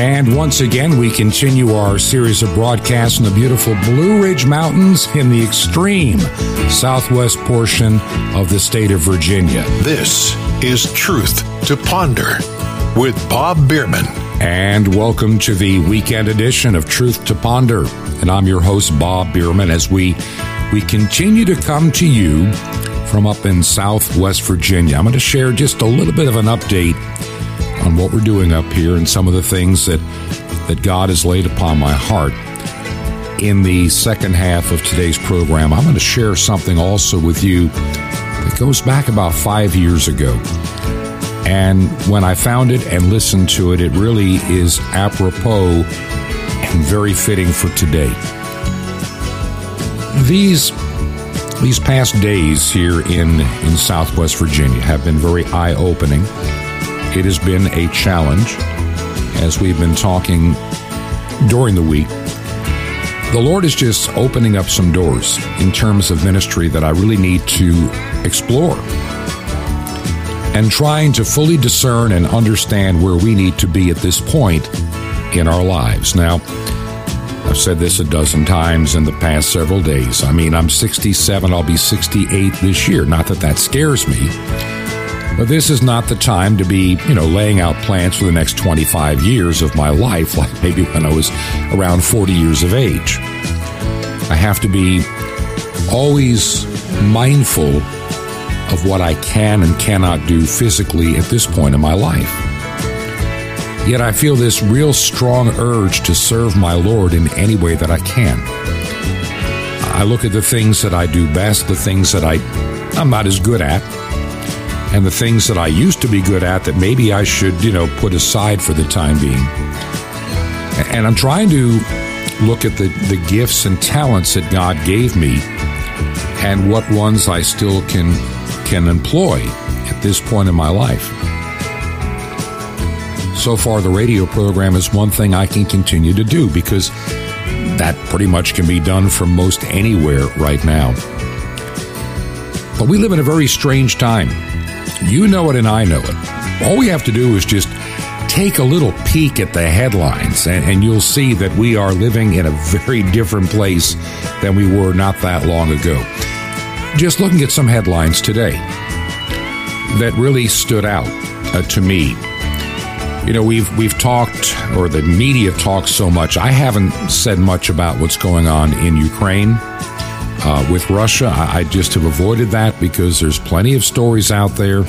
And once again, we continue our series of broadcasts in the beautiful Blue Ridge Mountains in the extreme southwest portion of the state of Virginia. This is Truth to Ponder with Bob Bierman. And welcome to the weekend edition of Truth to Ponder. And I'm your host, Bob Bierman, as we, we continue to come to you from up in southwest Virginia. I'm going to share just a little bit of an update on what we're doing up here and some of the things that, that God has laid upon my heart. In the second half of today's program, I'm going to share something also with you that goes back about five years ago. And when I found it and listened to it, it really is apropos and very fitting for today. These these past days here in, in Southwest Virginia have been very eye opening. It has been a challenge as we've been talking during the week. The Lord is just opening up some doors in terms of ministry that I really need to explore and trying to fully discern and understand where we need to be at this point in our lives. Now, I've said this a dozen times in the past several days. I mean, I'm 67, I'll be 68 this year. Not that that scares me, but this is not the time to be, you know, laying out plans for the next 25 years of my life, like maybe when I was around 40 years of age. I have to be always mindful of what I can and cannot do physically at this point in my life. Yet I feel this real strong urge to serve my Lord in any way that I can. I look at the things that I do best, the things that I, I'm not as good at, and the things that I used to be good at that maybe I should, you know, put aside for the time being. And I'm trying to look at the, the gifts and talents that God gave me and what ones I still can can employ at this point in my life. So far, the radio program is one thing I can continue to do because that pretty much can be done from most anywhere right now. But we live in a very strange time. You know it, and I know it. All we have to do is just take a little peek at the headlines, and, and, you'll see that we are living in a very different place than we were not that long ago. Just looking at some headlines today that really stood out uh, to me. You know, we've we've talked, or the media talks so much. I haven't said much about what's going on in Ukraine. Uh, with Russia, I, I just have avoided that because there's plenty of stories out there,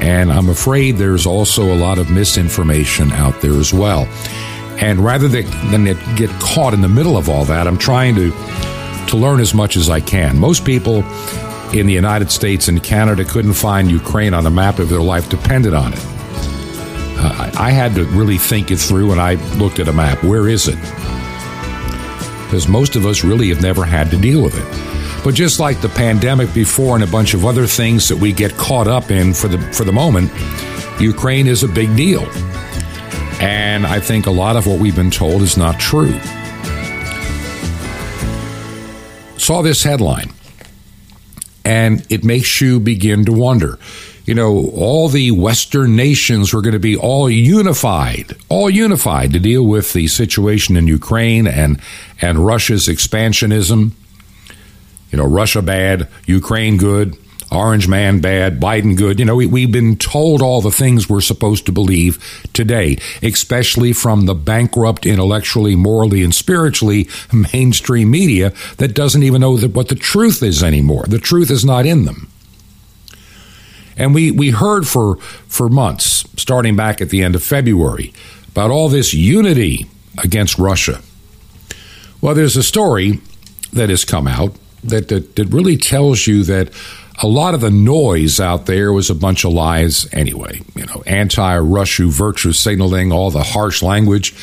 and I'm afraid there's also a lot of misinformation out there as well. And rather than, get caught in the middle of all that, I'm trying to to learn as much as I can. Most people in the United States and Canada couldn't find Ukraine on the map if their life depended on it. Uh, I had to really think it through, and I looked at a map. Where is it? Because most of us really have never had to deal with it. But just like the pandemic before and a bunch of other things that we get caught up in for the for the moment, Ukraine is a big deal. And I think a lot of what we've been told is not true. Saw this headline and it makes you begin to wonder you know, all the Western nations were going to be all unified, all unified to deal with the situation in Ukraine and and Russia's expansionism. You know, Russia bad, Ukraine good, Orange Man bad, Biden good. You know, we, we've been told all the things we're supposed to believe today, especially from the bankrupt intellectually, morally, and spiritually mainstream media that doesn't even know that what the truth is anymore. The truth is not in them. And we, we heard for, for months, starting back at the end of February, about all this unity against Russia. Well, there's a story that has come out that, that, that really tells you that a lot of the noise out there was a bunch of lies anyway. You know, anti Russia virtue signaling, all the harsh language.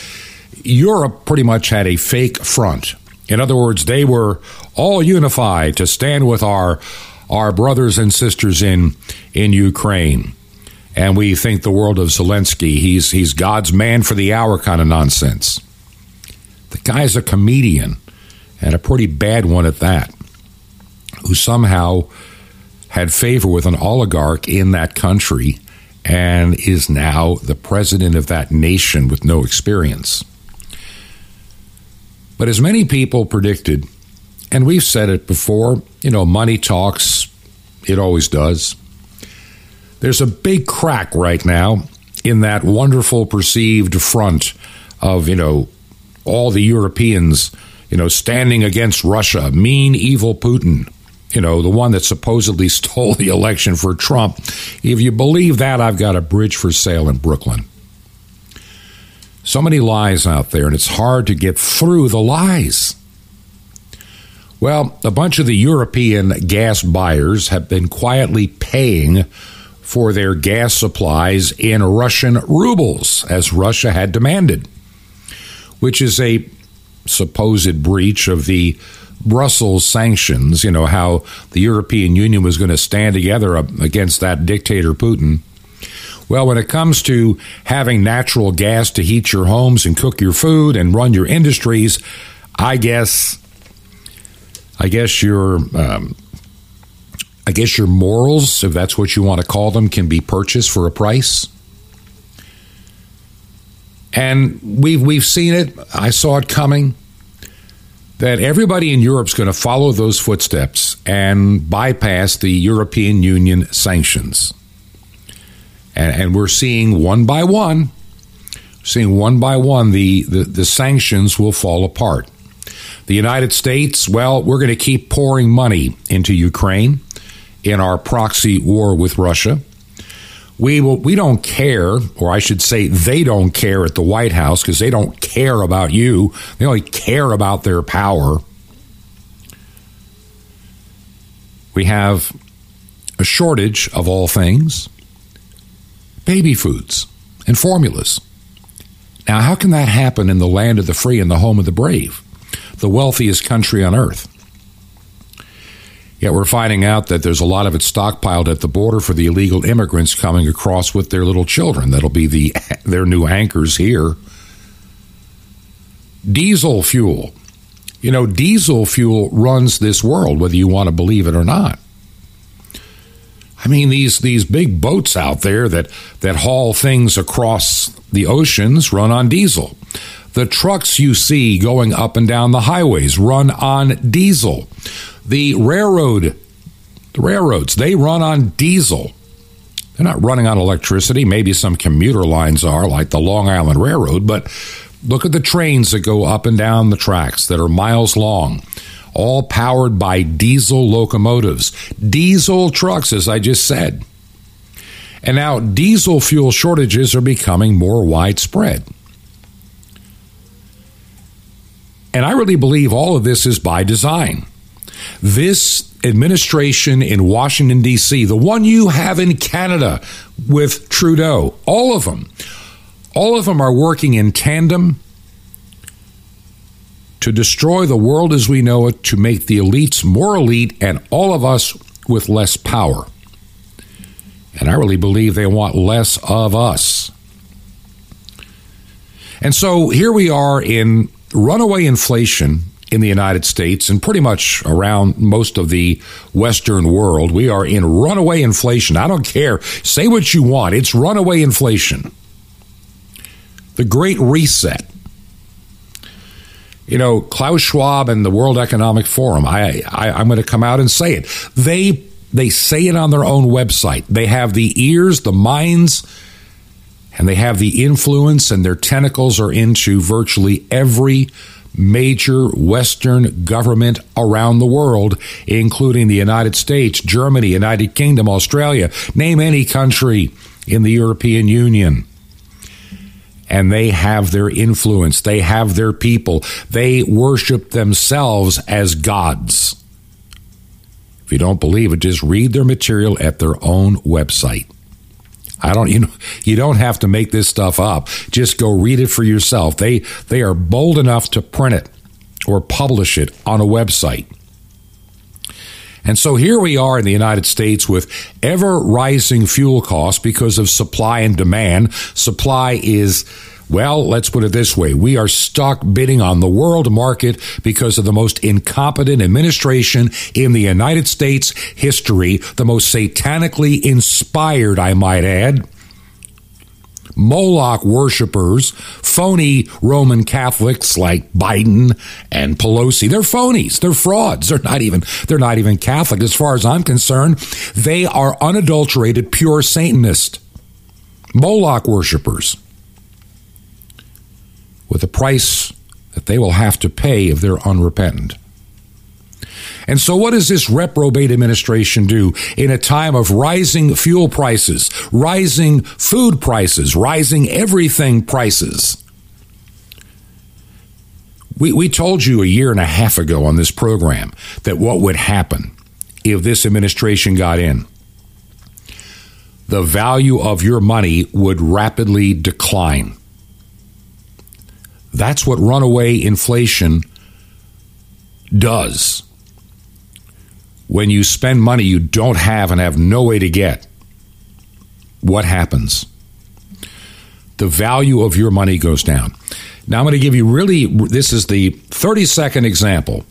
Europe pretty much had a fake front. In other words, they were all unified to stand with our our brothers and sisters in in Ukraine. And we think the world of Zelensky. He's he's God's man for the hour kind of nonsense. The guy's a comedian and a pretty bad one at that, who somehow had favor with an oligarch in that country and is now the president of that nation with no experience. But as many people predicted, and we've said it before, you know, money talks, it always does. There's a big crack right now in that wonderful perceived front of, you know, all the Europeans, you know, standing against Russia, mean, evil Putin, you know, the one that supposedly stole the election for Trump. If you believe that, I've got a bridge for sale in Brooklyn. So many lies out there, and it's hard to get through the lies. Well, a bunch of the European gas buyers have been quietly paying for their gas supplies in Russian rubles, as Russia had demanded, which is a supposed breach of the Brussels sanctions, you know, how the European Union was going to stand together against that dictator Putin. Well, when it comes to having natural gas to heat your homes and cook your food and run your industries, I guess, I guess your, um, I guess your morals, if that's what you want to call them, can be purchased for a price. And we've we've seen it. I saw it coming that everybody in Europe is going to follow those footsteps and bypass the European Union sanctions. And, and we're seeing one by one, seeing one by one, the, the, the sanctions will fall apart. The United States, well, we're going to keep pouring money into Ukraine in our proxy war with Russia. We will, we don't care, or I should say, they don't care at the White House because they don't care about you. They only care about their power. We have a shortage of all things baby foods and formulas. Now, how can that happen in the land of the free and the home of the brave, the wealthiest country on earth? Yet we're finding out that there's a lot of it stockpiled at the border for the illegal immigrants coming across with their little children. That'll be the their new anchors here. Diesel fuel. You know, diesel fuel runs this world, whether you want to believe it or not. I mean, these these big boats out there that that haul things across the oceans run on diesel. The trucks you see going up and down the highways run on diesel. The railroad, the railroads, they run on diesel. They're not running on electricity. Maybe some commuter lines are, like the Long Island Railroad, but look at the trains that go up and down the tracks that are miles long, all powered by diesel locomotives, diesel trucks, as I just said. And now diesel fuel shortages are becoming more widespread. And I really believe all of this is by design. This administration in Washington, D.C., the one you have in Canada with Trudeau, all of them, all of them are working in tandem to destroy the world as we know it, to make the elites more elite and all of us with less power. And I really believe they want less of us. And so here we are in runaway inflation in the United States and pretty much around most of the Western world. We are in runaway inflation. I don't care. Say what you want. It's runaway inflation. The Great Reset. You know, Klaus Schwab and the World Economic Forum, I, I, I'm going to come out and say it. They, they say it on their own website. They have the ears, the minds, and they have the influence, and their tentacles are into virtually every major Western government around the world, including the United States, Germany, United Kingdom, Australia, name any country in the European Union. And they have their influence, they have their people, they worship themselves as gods. If you don't believe it, just read their material at their own website. I don't you know you don't have to make this stuff up. Just go read it for yourself. They they are bold enough to print it or publish it on a website. And so here we are in the United States with ever rising fuel costs because of supply and demand. Supply is well, let's put it this way. We are stuck bidding on the world market because of the most incompetent administration in the United States history, the most satanically inspired, I might add, Moloch worshippers, phony Roman Catholics like Biden and Pelosi. They're phonies. They're frauds. They're not even they're not even Catholic as far as I'm concerned. They are unadulterated pure Satanist. Moloch worshippers with a price that they will have to pay if they're unrepentant. And so, what does this reprobate administration do in a time of rising fuel prices, rising food prices, rising everything prices? We, we told you a year and a half ago on this program that what would happen if this administration got in. The value of your money would rapidly decline. That's what runaway inflation does when you spend money you don't have and have no way to get, what happens? The value of your money goes down. Now, I'm going to give you really, this is the 30 second example.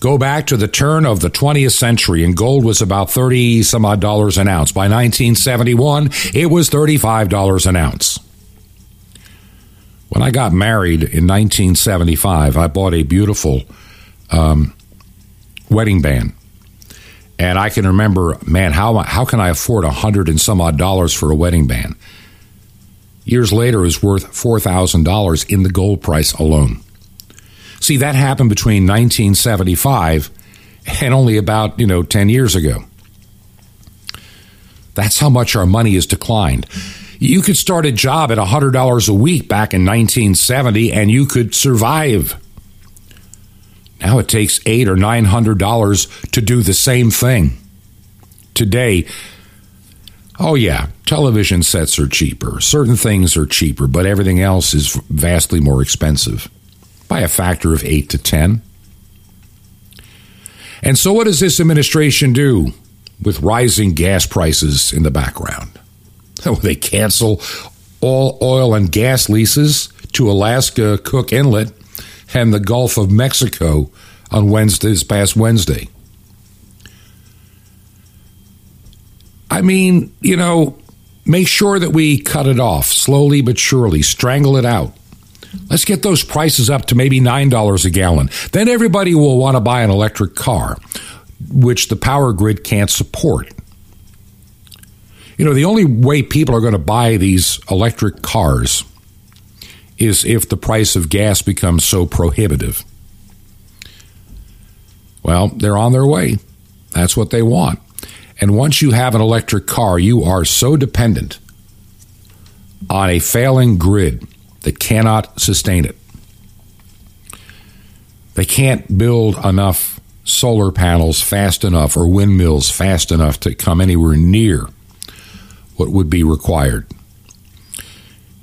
Go back to the turn of the 20th century, and gold was about 30 some odd dollars an ounce. By 1971, it was $35 an ounce. When I got married in 1975, I bought a beautiful um, wedding band and I can remember, man, how how can I afford a hundred and some odd dollars for a wedding band? Years later, it was worth four thousand dollars in the gold price alone. See, that happened between 1975 and only about you know ten years ago. That's how much our money has declined. You could start a job at $100 a week back in 1970 and you could survive. Now it takes eight or nine hundred dollars to do the same thing. Today, oh yeah, television sets are cheaper. Certain things are cheaper, but everything else is vastly more expensive by a factor of eight to ten. And so, what does this administration do with rising gas prices in the background? they cancel all oil and gas leases to Alaska Cook Inlet and the Gulf of Mexico on Wednesday, this past Wednesday. I mean, you know, make sure that we cut it off slowly but surely, strangle it out. Let's get those prices up to maybe $9 a gallon. Then everybody will want to buy an electric car, which the power grid can't support. You know, the only way people are going to buy these electric cars is if the price of gas becomes so prohibitive. Well, they're on their way. That's what they want. And once you have an electric car, you are so dependent on a failing grid that cannot sustain it. They can't build enough solar panels fast enough or windmills fast enough to come anywhere near what would be required.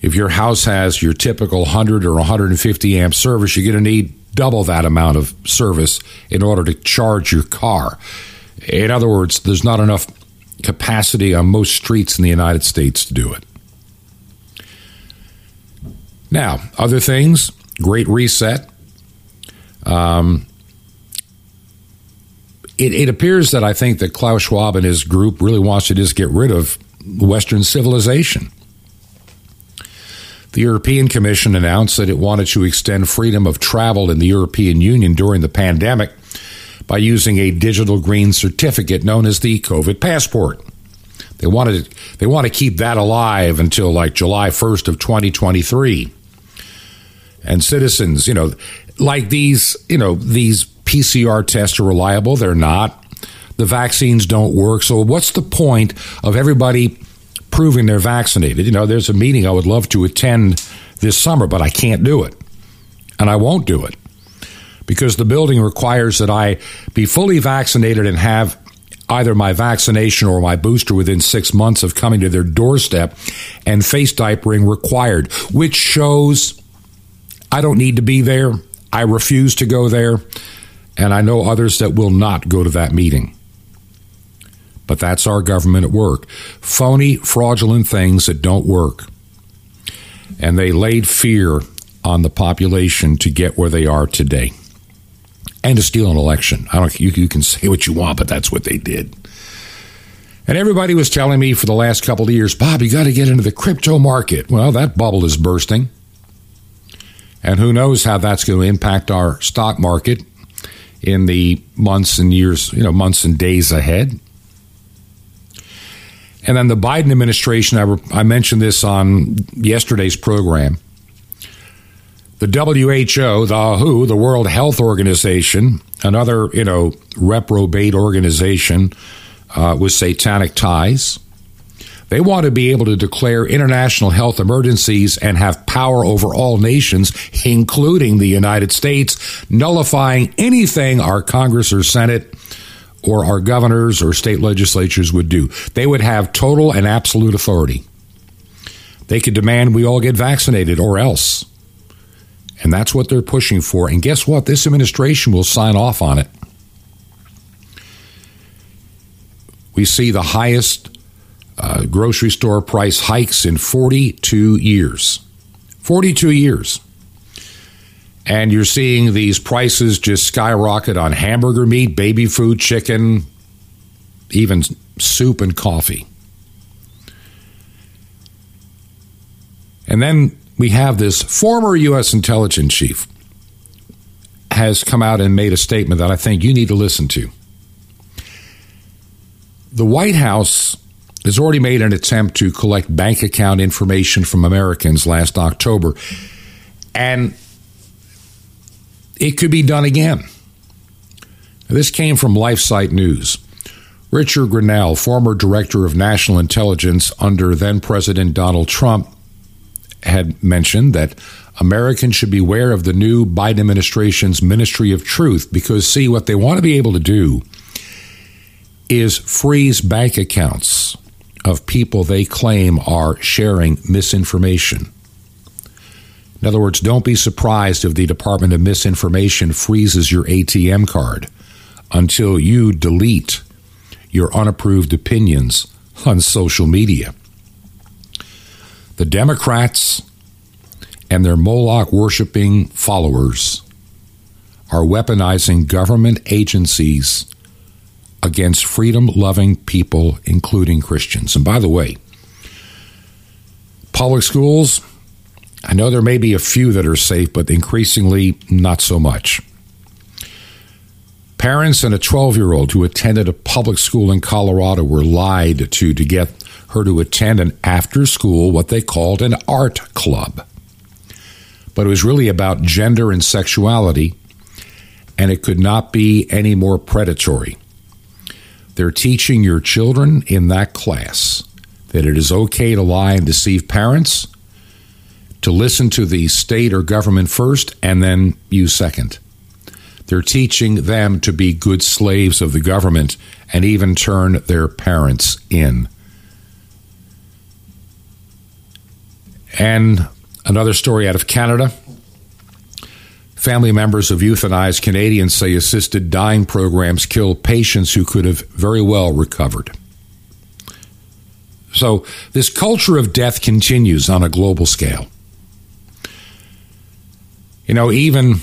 If your house has your typical 100 or 150 amp service, you're going to need double that amount of service in order to charge your car. In other words, there's not enough capacity on most streets in the United States to do it. Now, other things, great reset. Um, it, it, appears that I think that Klaus Schwab and his group really wants to just get rid of Western civilization. The European Commission announced that it wanted to extend freedom of travel in the European Union during the pandemic by using a digital green certificate known as the COVID passport. They wanted they want to keep that alive until like July 1st of 2023. And citizens, you know, like these, you know, these PCR tests are reliable, they're not. The vaccines don't work. So what's the point of everybody proving they're vaccinated. You know, there's a meeting I would love to attend this summer, but I can't do it. And I won't do it because the building requires that I be fully vaccinated and have either my vaccination or my booster within six months of coming to their doorstep and face diapering required, which shows I don't need to be there. I refuse to go there. And I know others that will not go to that meeting. But that's our government at work. Phony, fraudulent things that don't work. And they laid fear on the population to get where they are today and to steal an election. I don't you, you can say what you want, but that's what they did. And everybody was telling me for the last couple of years, Bob, you got to get into the crypto market. Well, that bubble is bursting. And who knows how that's going to impact our stock market in the months and years, you know, months and days ahead. And then the Biden administration, I, re- I mentioned this on yesterday's program. The WHO, the WHO, the World Health Organization, another, you know, reprobate organization uh, with satanic ties. They want to be able to declare international health emergencies and have power over all nations, including the United States, nullifying anything our Congress or Senate or our governors or state legislatures would do. They would have total and absolute authority. They could demand we all get vaccinated or else. And that's what they're pushing for. And guess what? This administration will sign off on it. We see the highest uh, grocery store price hikes in 42 years. 42 years. And you're seeing these prices just skyrocket on hamburger meat, baby food, chicken, even soup and coffee. And then we have this former U.S. intelligence chief has come out and made a statement that I think you need to listen to. The White House has already made an attempt to collect bank account information from Americans last October, and it could be done again. This came from LifeSite News. Richard Grenell, former director of national intelligence under then President Donald Trump, had mentioned that Americans should beware of the new Biden administration's Ministry of Truth because, see, what they want to be able to do is freeze bank accounts of people they claim are sharing misinformation. In other words, don't be surprised if the Department of Misinformation freezes your ATM card until you delete your unapproved opinions on social media. The Democrats and their Moloch worshiping followers are weaponizing government agencies against freedom loving people, including Christians. And by the way, public schools, I know there may be a few that are safe, but increasingly not so much. Parents and a 12 year old who attended a public school in Colorado were lied to to get her to attend an after school, what they called an art club. But it was really about gender and sexuality, and it could not be any more predatory. They're teaching your children in that class that it is okay to lie and deceive parents, to listen to the state or government first, and then you second. They're teaching them to be good slaves of the government and even turn their parents in. And another story out of Canada. Family members of euthanized Canadians say assisted dying programs kill patients who could have very well recovered. So, this culture of death continues on a global scale. You know, even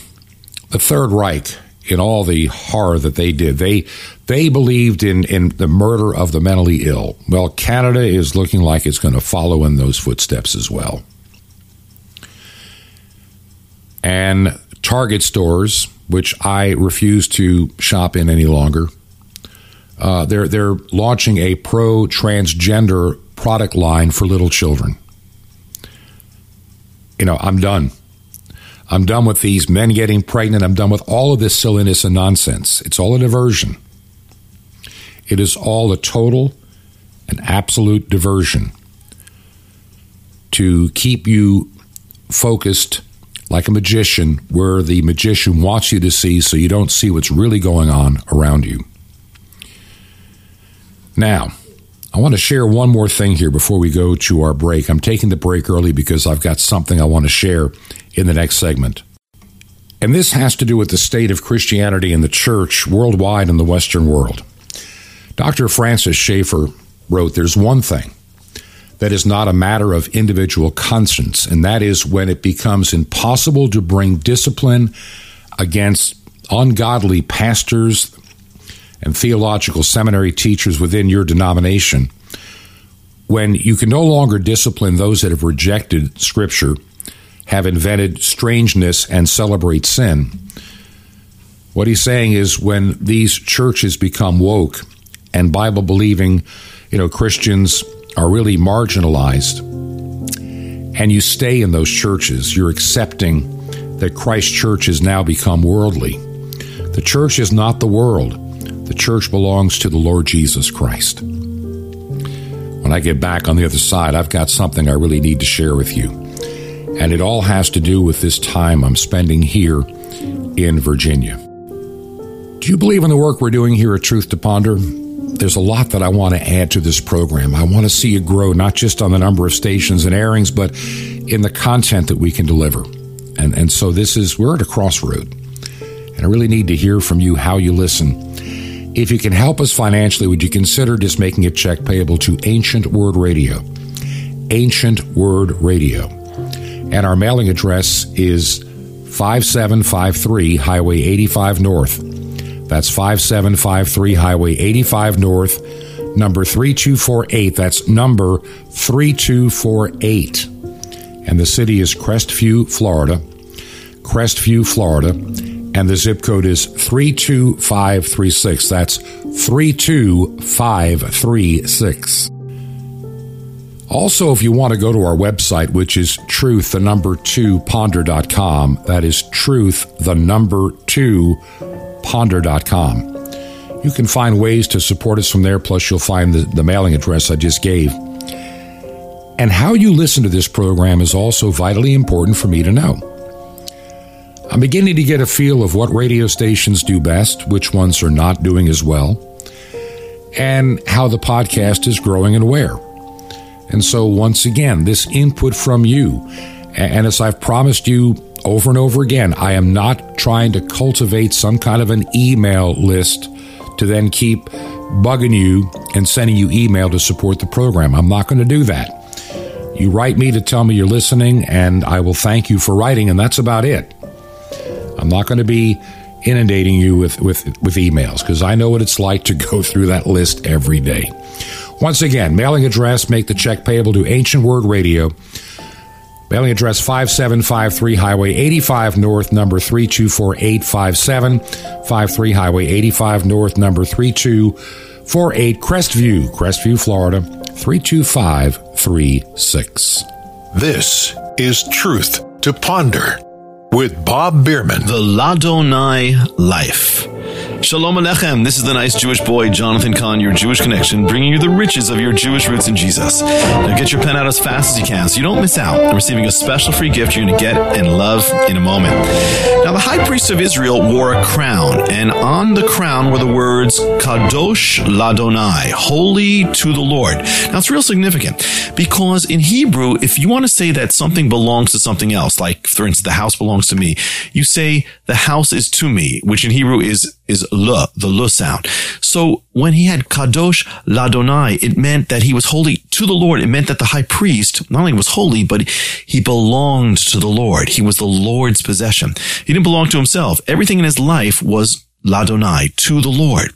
the Third Reich, in all the horror that they did, they they believed in, in the murder of the mentally ill. Well, Canada is looking like it's going to follow in those footsteps as well. And Target stores, which I refuse to shop in any longer, uh, they're they're launching a pro transgender product line for little children. You know, I'm done. I'm done with these men getting pregnant. I'm done with all of this silliness and nonsense. It's all a diversion. It is all a total and absolute diversion to keep you focused like a magician, where the magician wants you to see so you don't see what's really going on around you. Now, I want to share one more thing here before we go to our break. I'm taking the break early because I've got something I want to share in the next segment. And this has to do with the state of Christianity in the church worldwide in the Western world. Dr. Francis Schaeffer wrote There's one thing that is not a matter of individual conscience, and that is when it becomes impossible to bring discipline against ungodly pastors and theological seminary teachers within your denomination, when you can no longer discipline those that have rejected Scripture, have invented strangeness, and celebrate sin, what he's saying is when these churches become woke and Bible believing, you know, Christians are really marginalized, and you stay in those churches, you're accepting that Christ Church has now become worldly. The church is not the world. The church belongs to the Lord Jesus Christ. When I get back on the other side, I've got something I really need to share with you. And it all has to do with this time I'm spending here in Virginia. Do you believe in the work we're doing here at Truth to Ponder? There's a lot that I want to add to this program. I want to see it grow, not just on the number of stations and airings, but in the content that we can deliver. And, and so this is, we're at a crossroad. And I really need to hear from you how you listen. If you can help us financially, would you consider just making a check payable to Ancient Word Radio? Ancient Word Radio. And our mailing address is 5753 Highway 85 North. That's 5753 Highway 85 North, number 3248. That's number 3248 and the city is Crestview, Florida. Crestview, Florida, and the zip code is 32536. That's 32536. Also, if you want to go to our website, which is truth, the number two ponder.com, that is truth, the number two ponder.com. You can find ways to support us from there, plus, you'll find the, the mailing address I just gave. And how you listen to this program is also vitally important for me to know. I'm beginning to get a feel of what radio stations do best, which ones are not doing as well, and how the podcast is growing and where. And so, once again, this input from you, and as I've promised you over and over again, I am not trying to cultivate some kind of an email list to then keep bugging you and sending you email to support the program. I'm not going to do that. You write me to tell me you're listening, and I will thank you for writing, and that's about it. I'm not going to be inundating you with, with, with emails because I know what it's like to go through that list every day. Once again, mailing address, make the check payable to Ancient Word Radio. Mailing address 5753 Highway 85 North, number 324857. 53 Highway 85 North, number 3248 Crestview, Crestview, Florida 32536. This is Truth to Ponder with Bob Bierman. The Ladonai Life. Shalom Alechem. This is the nice Jewish boy, Jonathan Cahn, your Jewish connection, bringing you the riches of your Jewish roots in Jesus. Now get your pen out as fast as you can so you don't miss out on receiving a special free gift you're going to get and love in a moment. Now, the high priest of Israel wore a crown, and on the crown were the words Kadosh Ladonai, holy to the Lord. Now, it's real significant because in Hebrew, if you want to say that something belongs to something else, like, for instance, the house belongs to me, you say the house is to me, which in Hebrew is is le, the le sound. So when he had kadosh ladonai, it meant that he was holy to the Lord. It meant that the high priest not only was holy, but he belonged to the Lord. He was the Lord's possession. He didn't belong to himself. Everything in his life was Ladonai, to the Lord.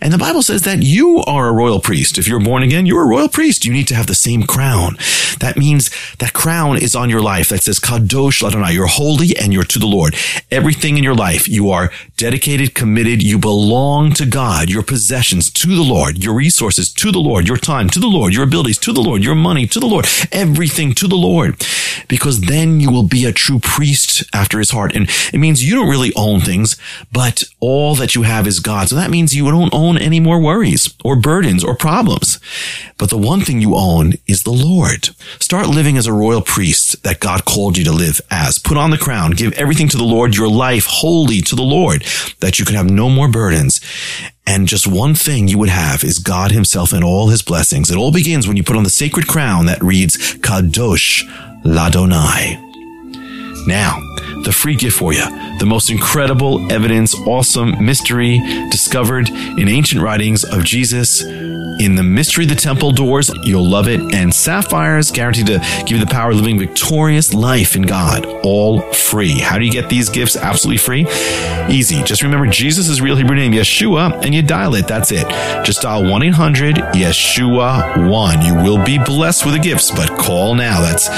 And the Bible says that you are a royal priest. If you're born again, you're a royal priest. You need to have the same crown. That means that crown is on your life that says Kadosh Ladonai. You're holy and you're to the Lord. Everything in your life, you are dedicated, committed. You belong to God. Your possessions to the Lord. Your resources to the Lord. Your time to the Lord. Your abilities to the Lord. Your money to the Lord. Everything to the Lord. Because then you will be a true priest after his heart. And it means you don't really own things, but all that you have is God. So that means you don't own any more worries or burdens or problems. But the one thing you own is the Lord. Start living as a royal priest that God called you to live as. Put on the crown. Give everything to the Lord, your life wholly to the Lord, that you can have no more burdens. And just one thing you would have is God himself and all his blessings. It all begins when you put on the sacred crown that reads Kadosh Ladonai. Now, the free gift for you. the most incredible evidence, awesome mystery discovered in ancient writings of Jesus in the mystery of the temple doors. You'll love it. And sapphires guaranteed to give you the power of living victorious life in God, all free. How do you get these gifts absolutely free? Easy. Just remember Jesus' real Hebrew name, Yeshua, and you dial it. That's it. Just dial 1 800 Yeshua 1. You will be blessed with the gifts, but call now. That's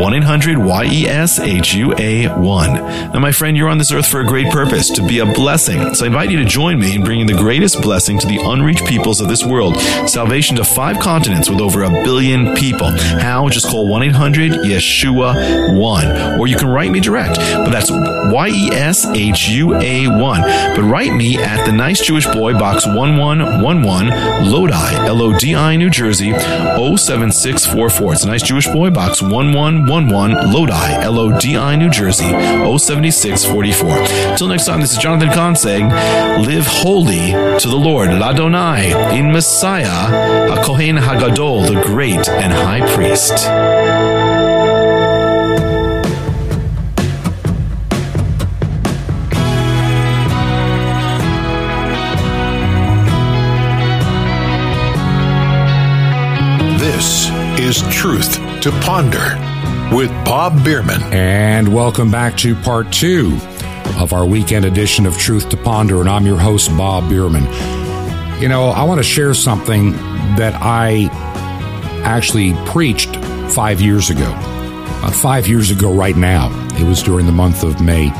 1 800 Y E S H U A 1. Now, my friend, you're on this earth for a great purpose, to be a blessing. So I invite you to join me in bringing the greatest blessing to the unreached peoples of this world salvation to five continents with over a billion people. How? Just call 1 800 Yeshua 1. Or you can write me direct, but that's Y E S H U A 1. But write me at the Nice Jewish Boy, Box 1111, Lodi, L O D I, New Jersey, 07644. It's a Nice Jewish Boy, Box 1111, Lodi, L O D I, New Jersey, 07644. Till next time, this is Jonathan Cahn saying, Live holy to the Lord, Ladonai, in Messiah, HaKohen HaGadol, the great and high priest. This is Truth to Ponder with Bob Bierman. And welcome back to part two of our weekend edition of Truth to Ponder. And I'm your host, Bob Bierman. You know, I want to share something that I actually preached five years ago. About five years ago, right now. It was during the month of May.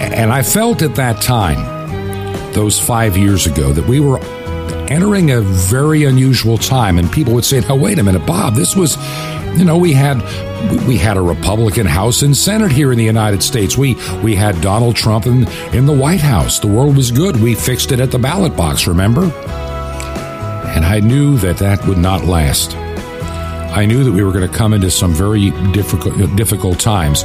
And I felt at that time, those five years ago, that we were entering a very unusual time. And people would say, now, wait a minute, Bob, this was, you know, we had we had a Republican House and Senate here in the United States. We we had Donald Trump in, in the White House. The world was good. We fixed it at the ballot box, remember? And I knew that that would not last. I knew that we were going to come into some very difficult difficult times.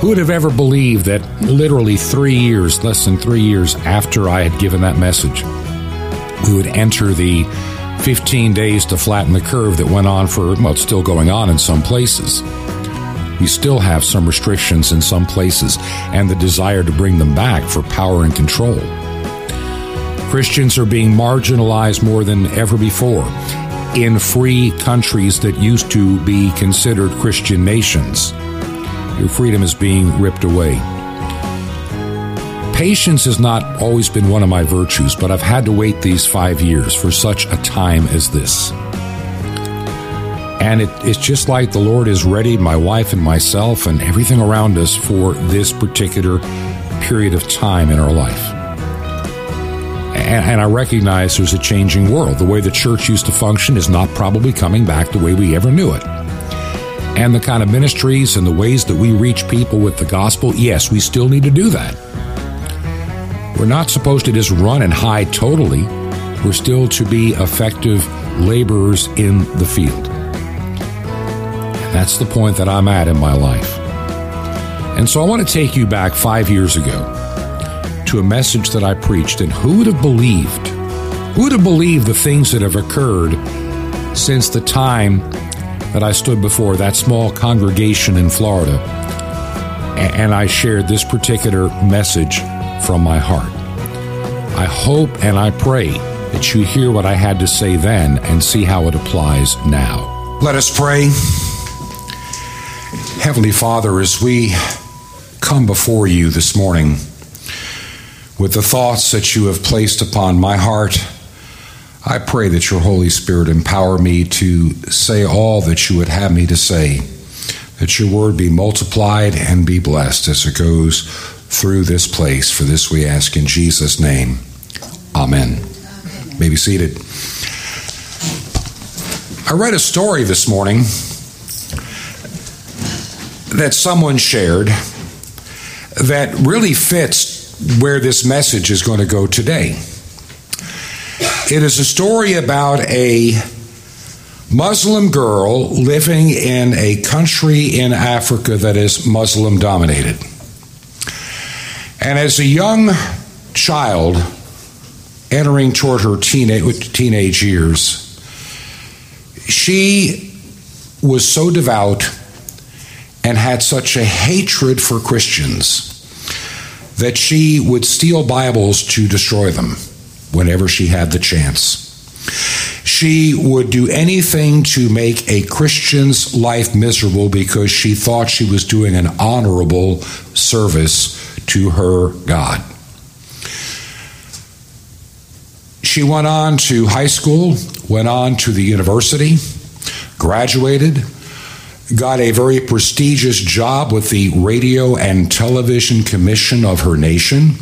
Who would have ever believed that literally three years, less than three years after I had given that message, we would enter the 15 days to flatten the curve that went on for, well, it's still going on in some places. We still have some restrictions in some places and the desire to bring them back for power and control. Christians are being marginalized more than ever before in free countries that used to be considered Christian nations. Your freedom is being ripped away. Patience has not always been one of my virtues, but I've had to wait these five years for such a time as this. And it, it's just like the Lord is ready, my wife and myself, and everything around us for this particular period of time in our life. And, and I recognize there's a changing world. The way the church used to function is not probably coming back the way we ever knew it. And the kind of ministries and the ways that we reach people with the gospel, yes, we still need to do that. We're not supposed to just run and hide totally. We're still to be effective laborers in the field. And that's the point that I'm at in my life. And so I want to take you back five years ago to a message that I preached. And who would have believed? Who would have believed the things that have occurred since the time that I stood before that small congregation in Florida and I shared this particular message from my heart. I hope and I pray that you hear what I had to say then and see how it applies now. Let us pray. Heavenly Father, as we come before you this morning with the thoughts that you have placed upon my heart, I pray that your Holy Spirit empower me to say all that you would have me to say, that your word be multiplied and be blessed as it goes through this place. For this we ask in Jesus' name. Amen. Amen. May be seated. I read a story this morning that someone shared that really fits where this message is going to go today. It is a story about a Muslim girl living in a country in Africa that is Muslim dominated. And as a young child entering toward her teenage, teenage years, she was so devout and had such a hatred for Christians that she would steal Bibles to destroy them whenever she had the chance. She would do anything to make a Christian's life miserable because she thought she was doing an honorable service to her God. She went on to high school, went on to the university, graduated, got a very prestigious job with the Radio and Television Commission of her nation,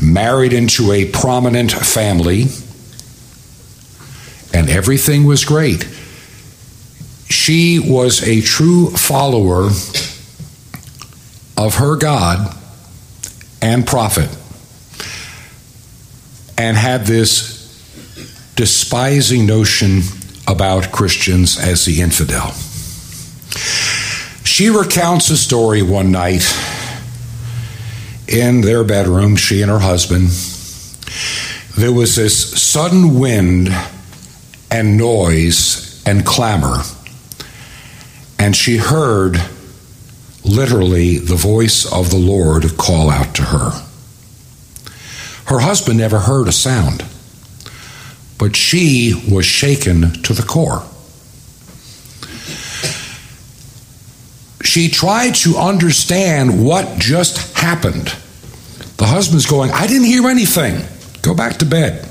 married into a prominent family, and everything was great. She was a true follower of her God and prophet, and had this despising notion about Christians as the infidel. She recounts a story one night in their bedroom, she and her husband. There was this sudden wind and noise and clamor, and she heard literally the voice of the Lord call out to her. Her husband never heard a sound, but she was shaken to the core. She tried to understand what just happened. The husband's going, I didn't hear anything. Go back to bed.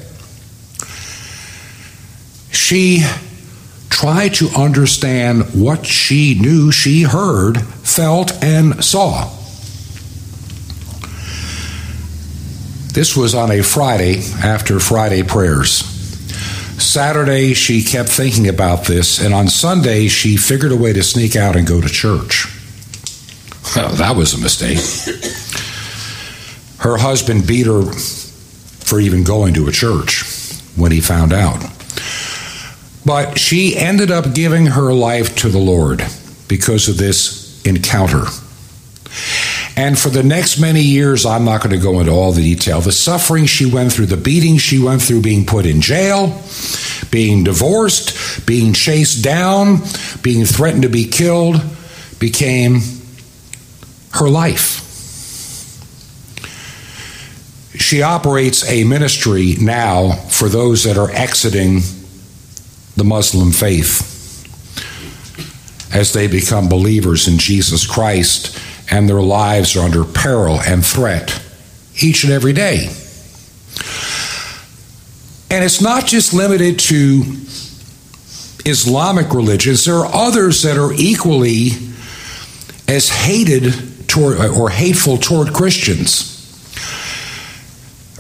She tried to understand what she knew she heard, felt, and saw. This was on a Friday after Friday prayers. Saturday, she kept thinking about this, and on Sunday, she figured a way to sneak out and go to church. Well, that was a mistake. Her husband beat her for even going to a church when he found out. But she ended up giving her life to the Lord because of this encounter. And for the next many years, I'm not going to go into all the detail. The suffering she went through, the beating she went through, being put in jail, being divorced, being chased down, being threatened to be killed, became her life. She operates a ministry now for those that are exiting the Muslim faith as they become believers in Jesus Christ and their lives are under peril and threat each and every day. And it's not just limited to Islamic religions, there are others that are equally as hated toward or hateful toward Christians.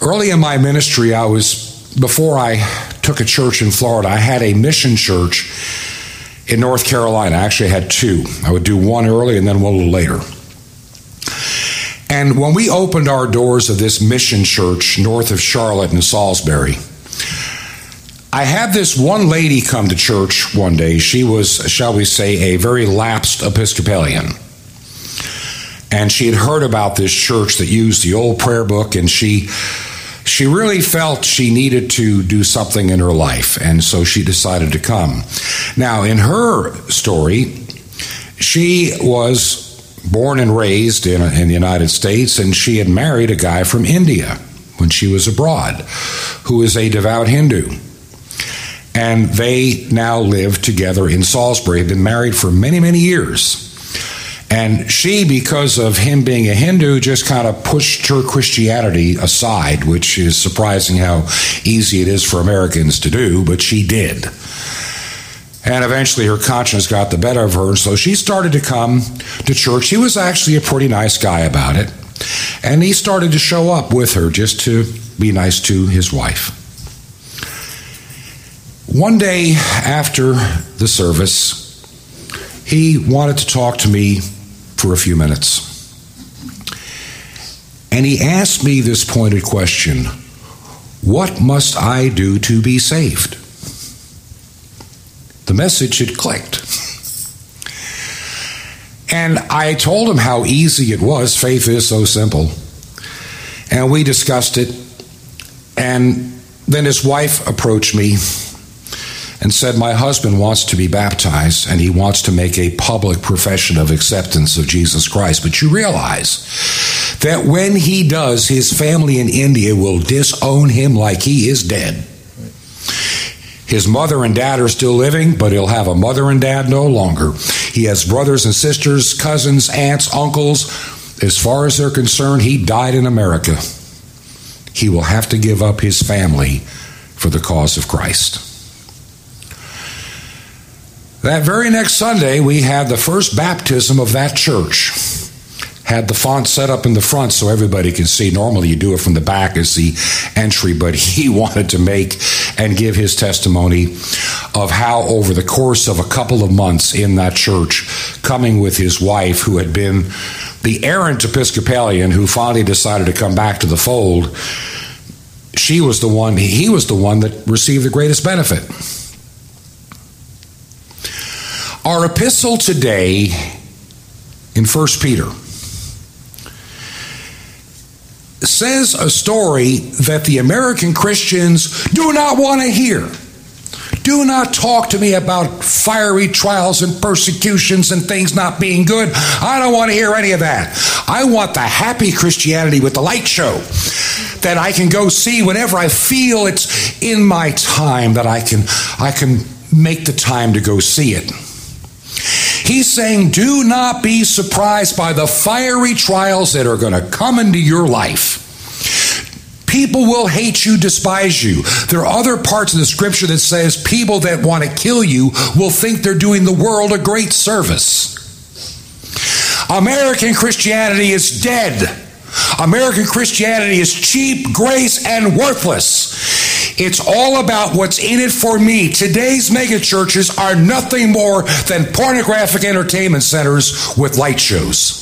Early in my ministry, I was, before I took a church in Florida, I had a mission church in North Carolina. I actually had two. I would do one early and then one a little later. And when we opened our doors of this mission church north of Charlotte in Salisbury, I had this one lady come to church one day. She was, shall we say, a very lapsed Episcopalian. And she had heard about this church that used the old prayer book, and she she really felt she needed to do something in her life, and so she decided to come. Now, in her story, she was born and raised in, in the United States, and she had married a guy from India when she was abroad, who is a devout Hindu. And they now live together in Salisbury, have been married for many, many years. And she, because of him being a Hindu, just kind of pushed her Christianity aside, which is surprising how easy it is for Americans to do, but she did. And eventually her conscience got the better of her, so she started to come to church. He was actually a pretty nice guy about it. And he started to show up with her just to be nice to his wife. One day after the service, he wanted to talk to me for a few minutes. And he asked me this pointed question What must I do to be saved? The message had clicked. And I told him how easy it was. Faith is so simple. And we discussed it. And then his wife approached me and said, My husband wants to be baptized and he wants to make a public profession of acceptance of Jesus Christ. But you realize that when he does, his family in India will disown him like he is dead. His mother and dad are still living, but he'll have a mother and dad no longer. He has brothers and sisters, cousins, aunts, uncles. As far as they're concerned, he died in America. He will have to give up his family for the cause of Christ. That very next Sunday, we had the first baptism of that church. Had the font set up in the front so everybody can see. Normally, you do it from the back as the entry, but he wanted to make and give his testimony of how, over the course of a couple of months in that church, coming with his wife, who had been the errant Episcopalian who finally decided to come back to the fold, she was the one, he was the one that received the greatest benefit. Our epistle today in 1 Peter says a story that the American Christians do not want to hear. Do not talk to me about fiery trials and persecutions and things not being good. I don't want to hear any of that. I want the happy Christianity with the light show that I can go see whenever I feel it's in my time that I can I can make the time to go see it. He's saying, do not be surprised by the fiery trials that are going to come into your life. People will hate you, despise you. There are other parts of the scripture that says people that want to kill you will think they're doing the world a great service. American Christianity is dead. American Christianity is cheap, grace, and worthless. It's all about what's in it for me. Today's megachurches are nothing more than pornographic entertainment centers with light shows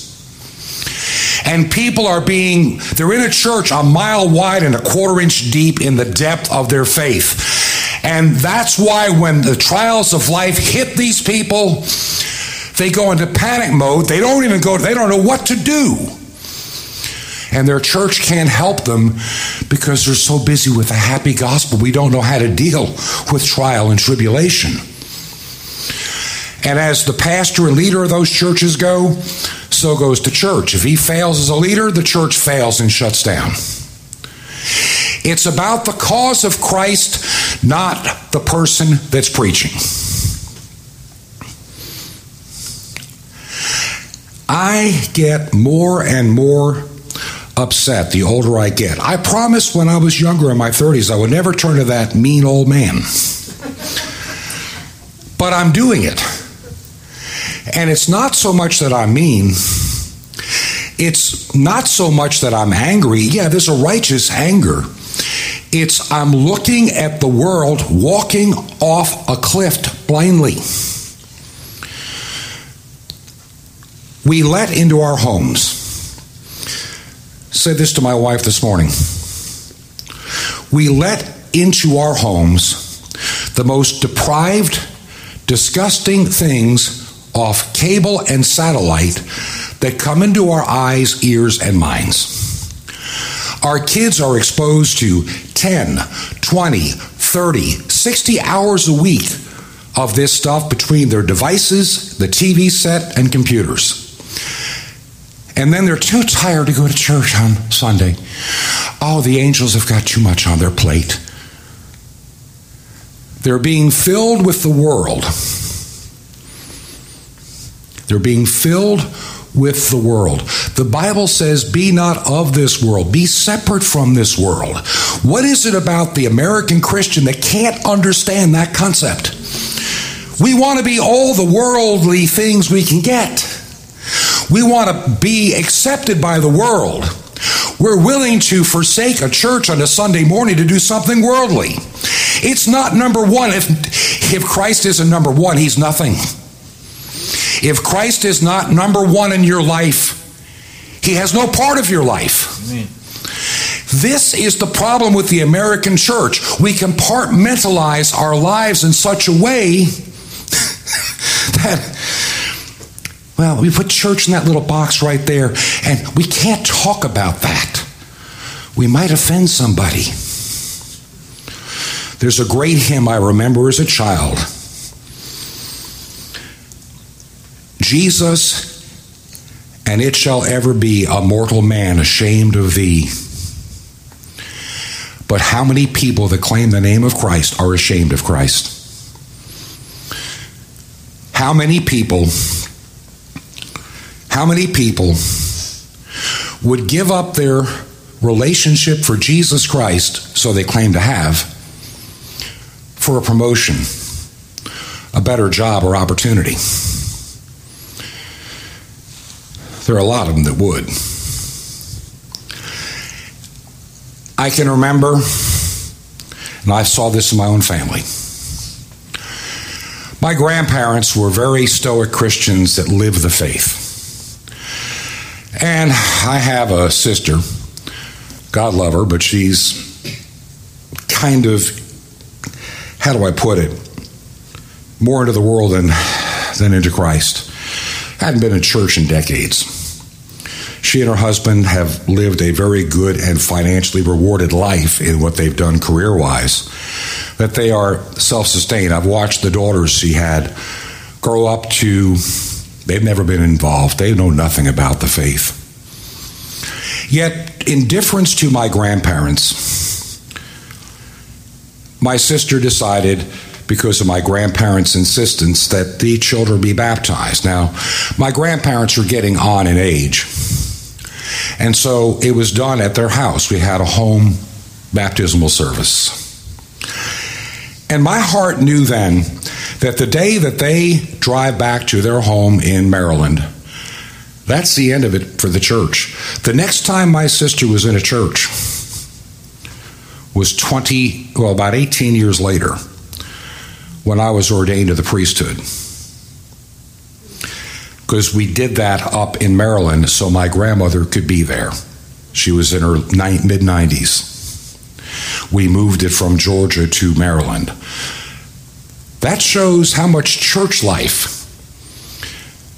and people are being, they're in a church a mile wide and a quarter inch deep in the depth of their faith. And that's why when the trials of life hit these people, they go into panic mode. They don't even go, they don't know what to do. And their church can't help them because they're so busy with the happy gospel. We don't know how to deal with trial and tribulation. And as the pastor and leader of those churches go, so goes the church. If he fails as a leader, the church fails and shuts down. It's about the cause of Christ, not the person that's preaching. I get more and more upset the older I get. I promised when I was younger in my 30s I would never turn to that mean old man. But I'm doing it. And it's not so much that I'm mean, it's not so much that I'm angry. Yeah, there's a righteous anger. It's I'm looking at the world walking off a cliff blindly. We let into our homes. Said this to my wife this morning. We let into our homes the most deprived, disgusting things off cable and satellite that come into our eyes, ears, and minds. Our kids are exposed to 10, 20, 30, 60 hours a week of this stuff between their devices, the TV set, and computers. And then they're too tired to go to church on Sunday. Oh, the angels have got too much on their plate. They're being filled with the world they're being filled with the world. The Bible says, Be not of this world, be separate from this world. What is it about the American Christian that can't understand that concept? We want to be all the worldly things we can get. We want to be accepted by the world. We're willing to forsake a church on a Sunday morning to do something worldly. It's not number one. If, if Christ isn't number one, he's nothing. If Christ is not number one in your life, he has no part of your life. Amen. This is the problem with the American church. We compartmentalize our lives in such a way that, well, we put church in that little box right there, and we can't talk about that. We might offend somebody. There's a great hymn I remember as a child. Jesus, and it shall ever be a mortal man ashamed of thee. But how many people that claim the name of Christ are ashamed of Christ? How many people, how many people would give up their relationship for Jesus Christ, so they claim to have, for a promotion, a better job, or opportunity? There are a lot of them that would. I can remember, and I saw this in my own family. My grandparents were very stoic Christians that lived the faith. And I have a sister, God love her, but she's kind of, how do I put it, more into the world than, than into Christ. Hadn't been in church in decades. She and her husband have lived a very good and financially rewarded life in what they've done career wise. That they are self sustained. I've watched the daughters she had grow up to, they've never been involved, they know nothing about the faith. Yet, in deference to my grandparents, my sister decided because of my grandparents' insistence that the children be baptized. Now, my grandparents are getting on in age. And so it was done at their house. We had a home baptismal service. And my heart knew then that the day that they drive back to their home in Maryland, that's the end of it for the church. The next time my sister was in a church was 20, well, about 18 years later when I was ordained to the priesthood because we did that up in Maryland so my grandmother could be there. She was in her mid 90s. We moved it from Georgia to Maryland. That shows how much church life,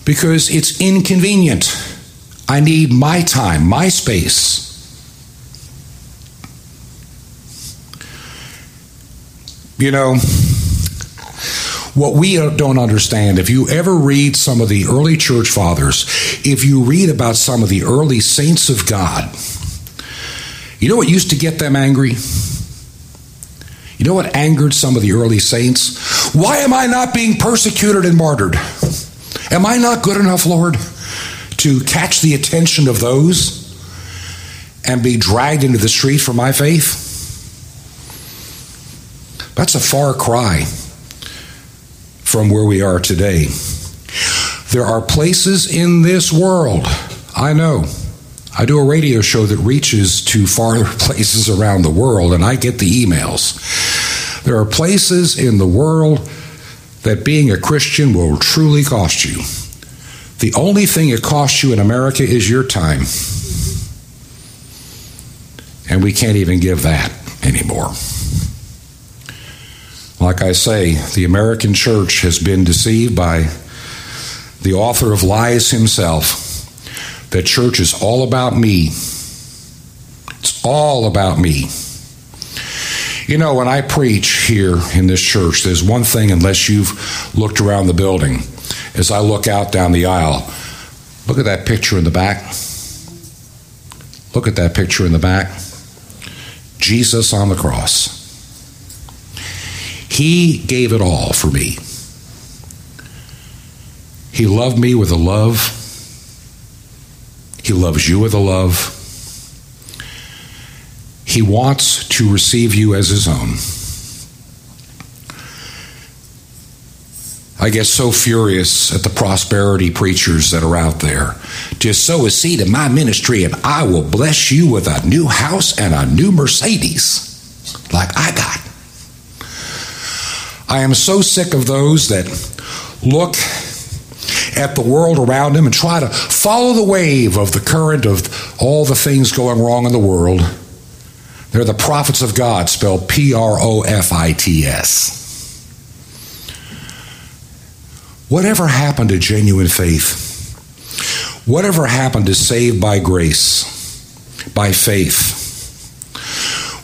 because it's inconvenient. I need my time, my space. You know, what we don't understand, if you ever read some of the early church fathers, if you read about some of the early saints of God, you know what used to get them angry? You know what angered some of the early saints? Why am I not being persecuted and martyred? Am I not good enough, Lord, to catch the attention of those and be dragged into the street for my faith? That's a far cry from where we are today. There are places in this world, I know. I do a radio show that reaches to far places around the world, and I get the emails. There are places in the world that being a Christian will truly cost you. The only thing it costs you in America is your time. And we can't even give that anymore. Like I say, the American church has been deceived by the author of lies himself that church is all about me. It's all about me. You know, when I preach here in this church, there's one thing, unless you've looked around the building, as I look out down the aisle, look at that picture in the back. Look at that picture in the back. Jesus on the cross. He gave it all for me. He loved me with a love. He loves you with a love. He wants to receive you as his own. I get so furious at the prosperity preachers that are out there. Just sow a seed in my ministry and I will bless you with a new house and a new Mercedes like I got. I am so sick of those that look at the world around them and try to follow the wave of the current of all the things going wrong in the world. They're the prophets of God, spelled P R O F I T S. Whatever happened to genuine faith? Whatever happened to saved by grace, by faith?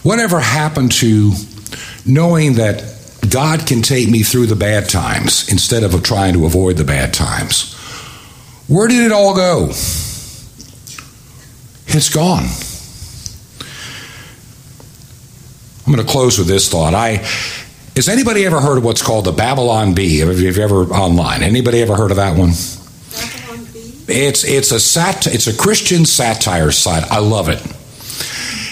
Whatever happened to knowing that God can take me through the bad times instead of trying to avoid the bad times. Where did it all go? It's gone. I'm going to close with this thought. I has anybody ever heard of what's called the Babylon Bee? Have you ever online? Anybody ever heard of that one? It's it's a sat it's a Christian satire site. I love it.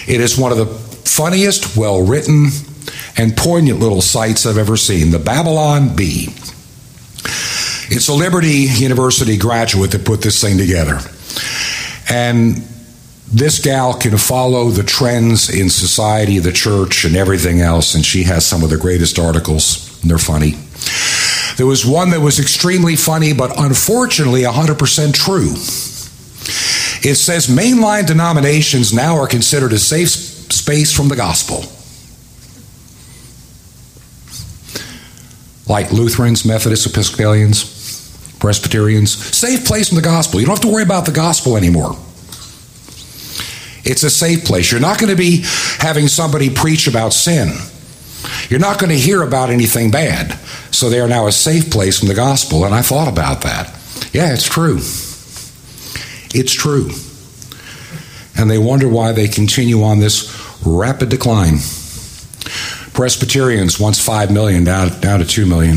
It is one of the funniest, well written, and poignant little sites I've ever seen. The Babylon Bee. It's a Liberty University graduate that put this thing together. And this gal can follow the trends in society, the church, and everything else, and she has some of the greatest articles, and they're funny. There was one that was extremely funny, but unfortunately 100% true. It says mainline denominations now are considered a safe space from the gospel. Like Lutherans, Methodists, Episcopalians, Presbyterians, safe place from the gospel. You don't have to worry about the gospel anymore. It's a safe place. You're not going to be having somebody preach about sin. You're not going to hear about anything bad. So they are now a safe place from the gospel. And I thought about that. Yeah, it's true. It's true. And they wonder why they continue on this rapid decline. Presbyterians, once 5 million, down, down to 2 million.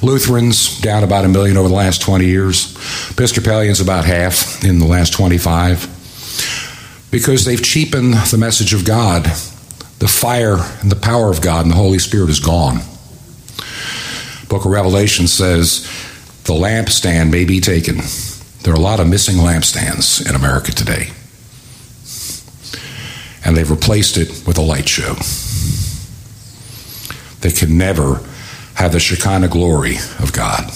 Lutherans, down about a million over the last 20 years. Episcopalians, about half in the last 25 because they've cheapened the message of God. The fire and the power of God and the Holy Spirit is gone. Book of Revelation says the lampstand may be taken. There are a lot of missing lampstands in America today. And they've replaced it with a light show. They can never have the Shekinah glory of God.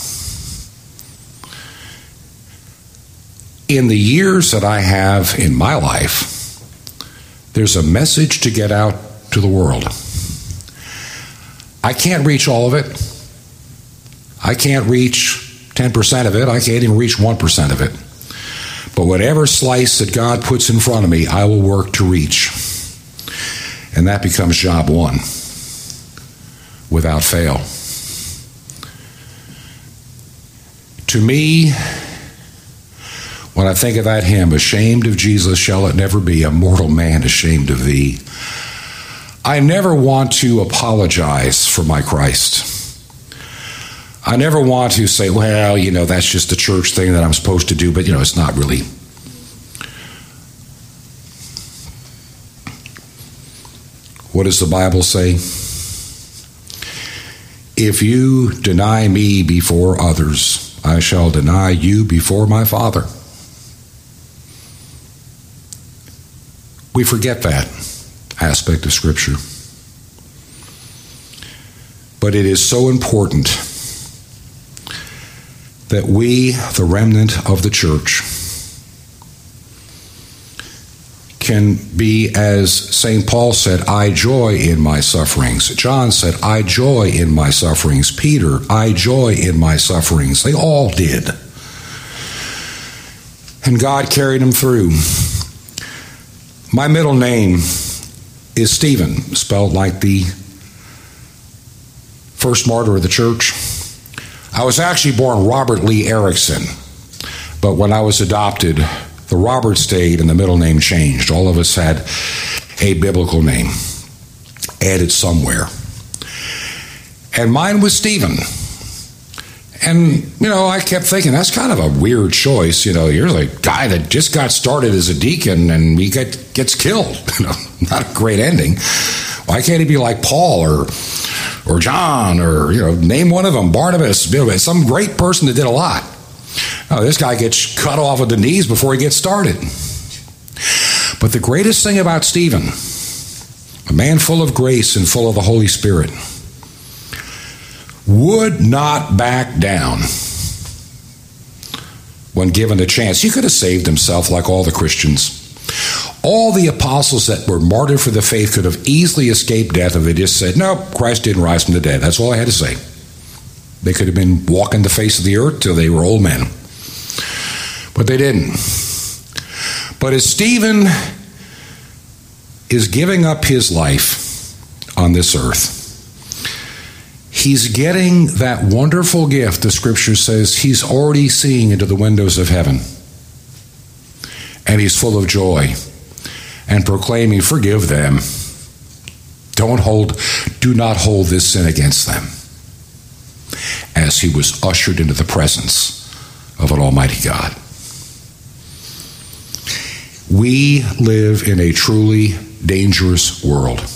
In the years that I have in my life, there's a message to get out to the world. I can't reach all of it. I can't reach 10% of it. I can't even reach 1% of it. But whatever slice that God puts in front of me, I will work to reach. And that becomes job one without fail. To me, when I think of that hymn, ashamed of Jesus shall it never be, a mortal man ashamed of thee. I never want to apologize for my Christ. I never want to say, well, you know, that's just a church thing that I'm supposed to do, but, you know, it's not really. What does the Bible say? If you deny me before others, I shall deny you before my Father. We forget that aspect of Scripture. But it is so important that we, the remnant of the church, can be, as St. Paul said, I joy in my sufferings. John said, I joy in my sufferings. Peter, I joy in my sufferings. They all did. And God carried them through. My middle name is Stephen, spelled like the first martyr of the church. I was actually born Robert Lee Erickson, but when I was adopted, the Robert stayed and the middle name changed. All of us had a biblical name added somewhere. And mine was Stephen. And, you know, I kept thinking, that's kind of a weird choice. You know, you're the guy that just got started as a deacon and he get, gets killed. You know, not a great ending. Why can't he be like Paul or or John or, you know, name one of them, Barnabas, some great person that did a lot. Oh, this guy gets cut off at the knees before he gets started. But the greatest thing about Stephen, a man full of grace and full of the Holy Spirit, would not back down when given a chance. He could have saved himself like all the Christians. All the apostles that were martyred for the faith could have easily escaped death if they just said, No, Christ didn't rise from the dead. That's all I had to say. They could have been walking the face of the earth till they were old men. But they didn't. But as Stephen is giving up his life on this earth. He's getting that wonderful gift, the scripture says, he's already seeing into the windows of heaven. And he's full of joy and proclaiming, Forgive them. Don't hold, do not hold this sin against them. As he was ushered into the presence of an Almighty God. We live in a truly dangerous world.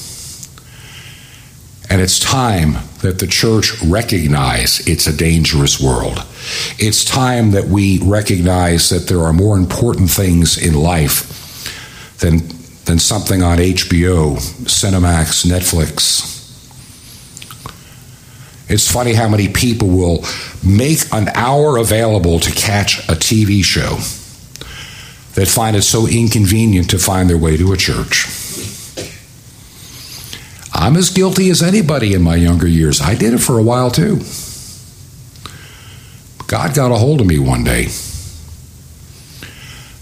And it's time that the church recognize it's a dangerous world. It's time that we recognize that there are more important things in life than, than something on HBO, Cinemax, Netflix. It's funny how many people will make an hour available to catch a TV show that find it so inconvenient to find their way to a church. I'm as guilty as anybody in my younger years. I did it for a while too. God got a hold of me one day.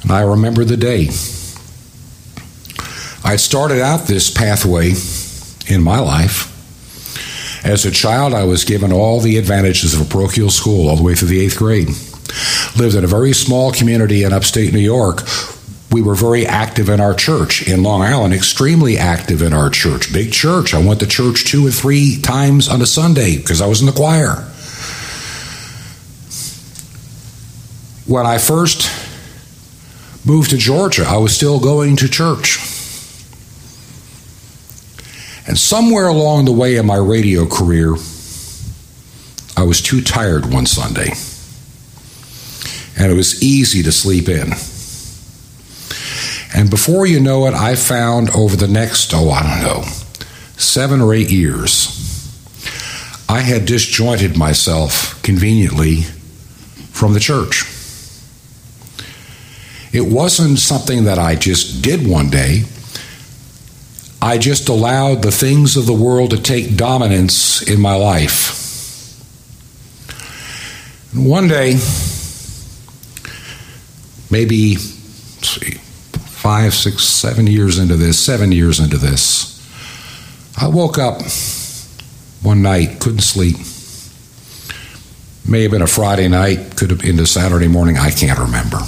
And I remember the day. I started out this pathway in my life. As a child, I was given all the advantages of a parochial school all the way through the eighth grade. Lived in a very small community in upstate New York we were very active in our church in Long Island, extremely active in our church. Big church. I went to church two or three times on a Sunday because I was in the choir. When I first moved to Georgia, I was still going to church. And somewhere along the way in my radio career, I was too tired one Sunday. And it was easy to sleep in. And before you know it, I found over the next, oh, I don't know, seven or eight years, I had disjointed myself conveniently from the church. It wasn't something that I just did one day. I just allowed the things of the world to take dominance in my life. And one day, maybe, see, five, six, seven years into this, seven years into this, I woke up one night, couldn't sleep. May have been a Friday night, could have been a Saturday morning, I can't remember.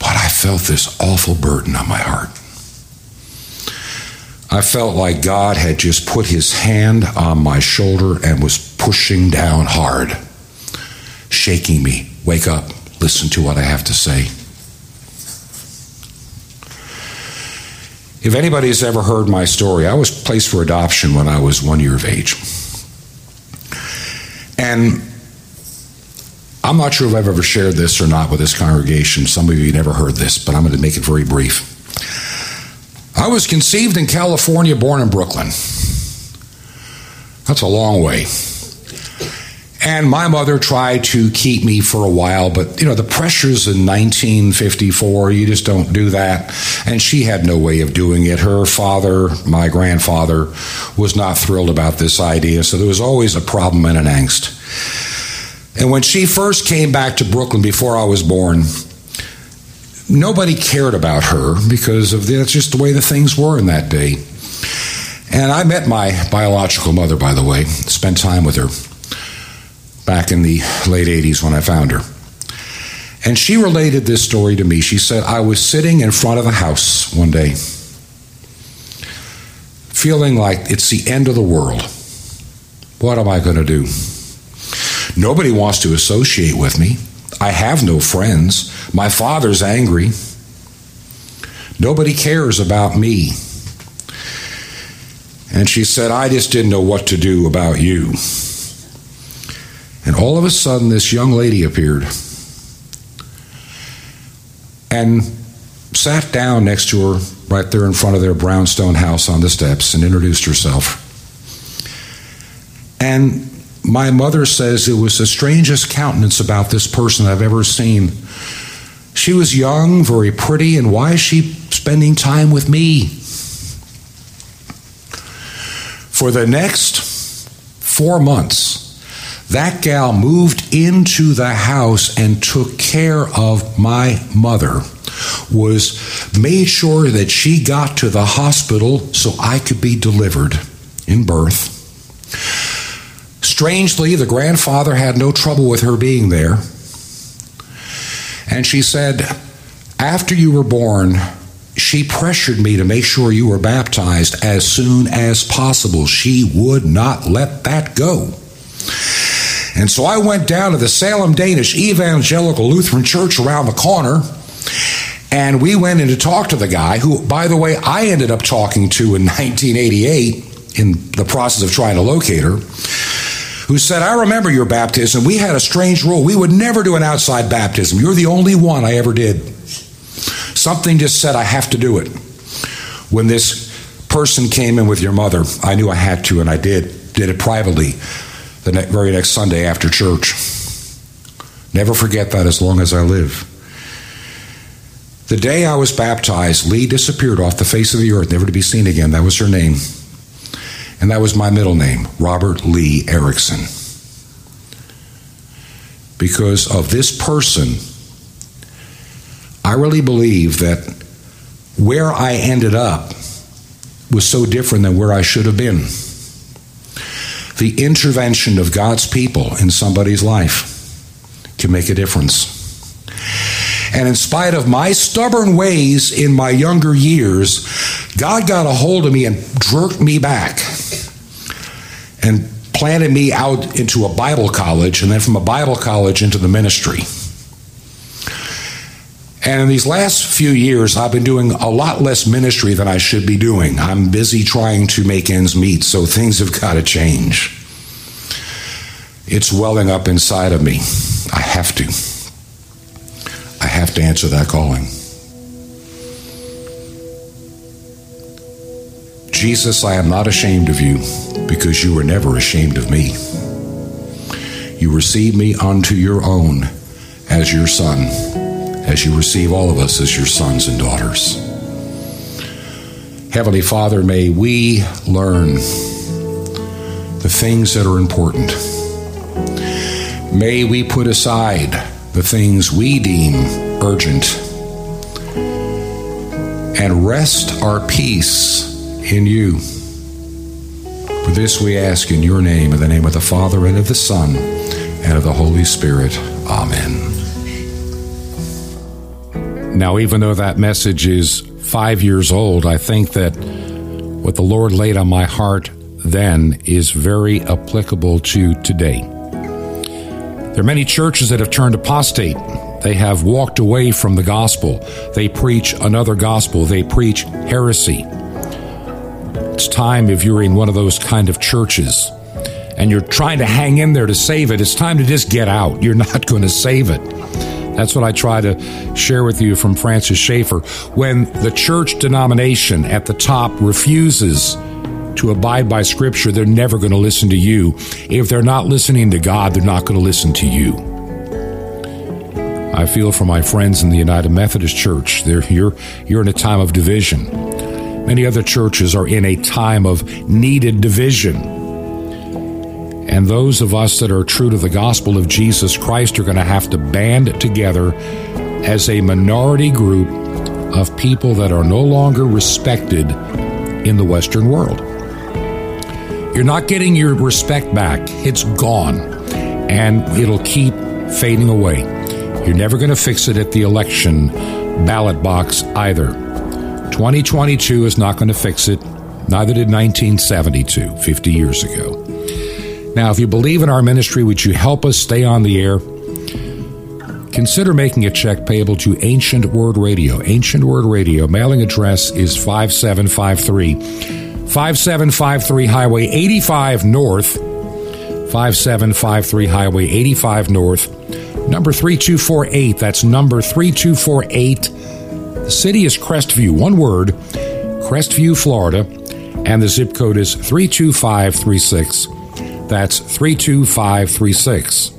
But I felt this awful burden on my heart. I felt like God had just put his hand on my shoulder and was pushing down hard, shaking me. Wake up, listen to what I have to say. If anybody's ever heard my story, I was placed for adoption when I was one year of age. And I'm not sure if I've ever shared this or not with this congregation. Some of you never heard this, but I'm going to make it very brief. I was conceived in California, born in Brooklyn. That's a long way. And my mother tried to keep me for a while, but you know, the pressures in 1954, you just don't do that. And she had no way of doing it. Her father, my grandfather, was not thrilled about this idea, so there was always a problem and an angst. And when she first came back to Brooklyn before I was born, nobody cared about her because of that's just the way the things were in that day. And I met my biological mother, by the way, spent time with her back in the late 80s when I found her. And she related this story to me. She said, I was sitting in front of the house one day, feeling like it's the end of the world. What am I going to do? Nobody wants to associate with me. I have no friends. My father's angry. Nobody cares about me. And she said, I just didn't know what to do about you. And all of a sudden, this young lady appeared and sat down next to her right there in front of their brownstone house on the steps and introduced herself. And my mother says it was the strangest countenance about this person I've ever seen. She was young, very pretty, and why is she spending time with me? For the next four months, that gal moved into the house and took care of my mother was made sure that she got to the hospital so I could be delivered in birth. Strangely, the grandfather had no trouble with her being there. And she said, After you were born, she pressured me to make sure you were baptized as soon as possible. She would not let that go. And so I went down to the Salem Danish Evangelical Lutheran Church around the corner, and we went in to talk to the guy who, by the way, I ended up talking to in 1988 in the process of trying to locate her, who said, I remember your baptism. We had a strange rule. We would never do an outside baptism. You're the only one I ever did. Something just said, I have to do it. When this person came in with your mother, I knew I had to, and I did. Did it privately the ne- very next Sunday after church. Never forget that as long as I live. The day I was baptized, Lee disappeared off the face of the earth, never to be seen again. That was her name. And that was my middle name, Robert Lee Erickson. Because of this person, I really believe that where I ended up was so different than where I should have been the intervention of God's people in somebody's life can make a difference. And in spite of my stubborn ways in my younger years, God got a hold of me and jerked me back and planted me out into a Bible college, and then from a Bible college into the ministry. And in these last few years, I've been doing a lot less ministry than I should be doing. I'm busy trying to make ends meet, so things have got to change. It's welling up inside of me. I have to. I have to answer that calling. Jesus, I am not ashamed of you because you were never ashamed of me. You received me unto your own as your son as you receive all of us as your sons and daughters. Heavenly Father, may we learn the things that are important. May we put aside the things we deem urgent and rest our peace in you. For this we ask in your name, in the name of the Father, and of the Son, and of the Holy Spirit. Amen. Now, even though that message is five years old, I think that what the Lord laid on my heart then is very applicable to today. There are many churches that have turned apostate. They have walked away from the gospel. They preach another gospel. They preach heresy. It's time if you're in one of those kind of churches and you're trying to hang in there to save it, it's time to just get out. You're not going to save it. That's what I try to share with you from Francis Schaeffer. When the church denomination at the top refuses to abide by Scripture, they're never going to listen to you. If they're not listening to God, they're not going to listen to you. I feel for my friends in the United Methodist Church. They're, you're, you're in a time of division. Many other churches are in a time of needed division. And those of us that are true to the gospel of Jesus Christ are going to have to band together as a minority group of people that are no longer respected in the Western world. You're not getting your respect back, it's gone, and it'll keep fading away. You're never going to fix it at the election ballot box either. 2022 is not going to fix it, neither did 1972, 50 years ago. Now, if you believe in our ministry, would you help us stay on the air? Consider making a check payable to Ancient Word Radio. Ancient Word Radio. Mailing address is 5753. 5753 Highway 85 North. 5753 Highway 85 North. Number 3248. That's number 3248. The city is Crestview. One word Crestview, Florida. And the zip code is 32536. That's 32536.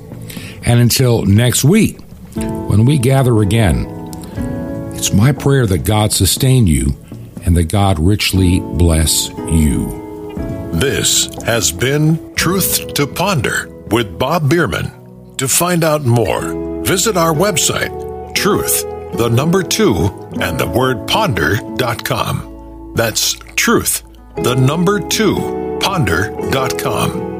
And until next week, when we gather again, it's my prayer that God sustain you and that God richly bless you. This has been Truth to Ponder with Bob Bierman. To find out more, visit our website, truth the number two, and the word ponder.com. That's truth, the number two, ponder.com.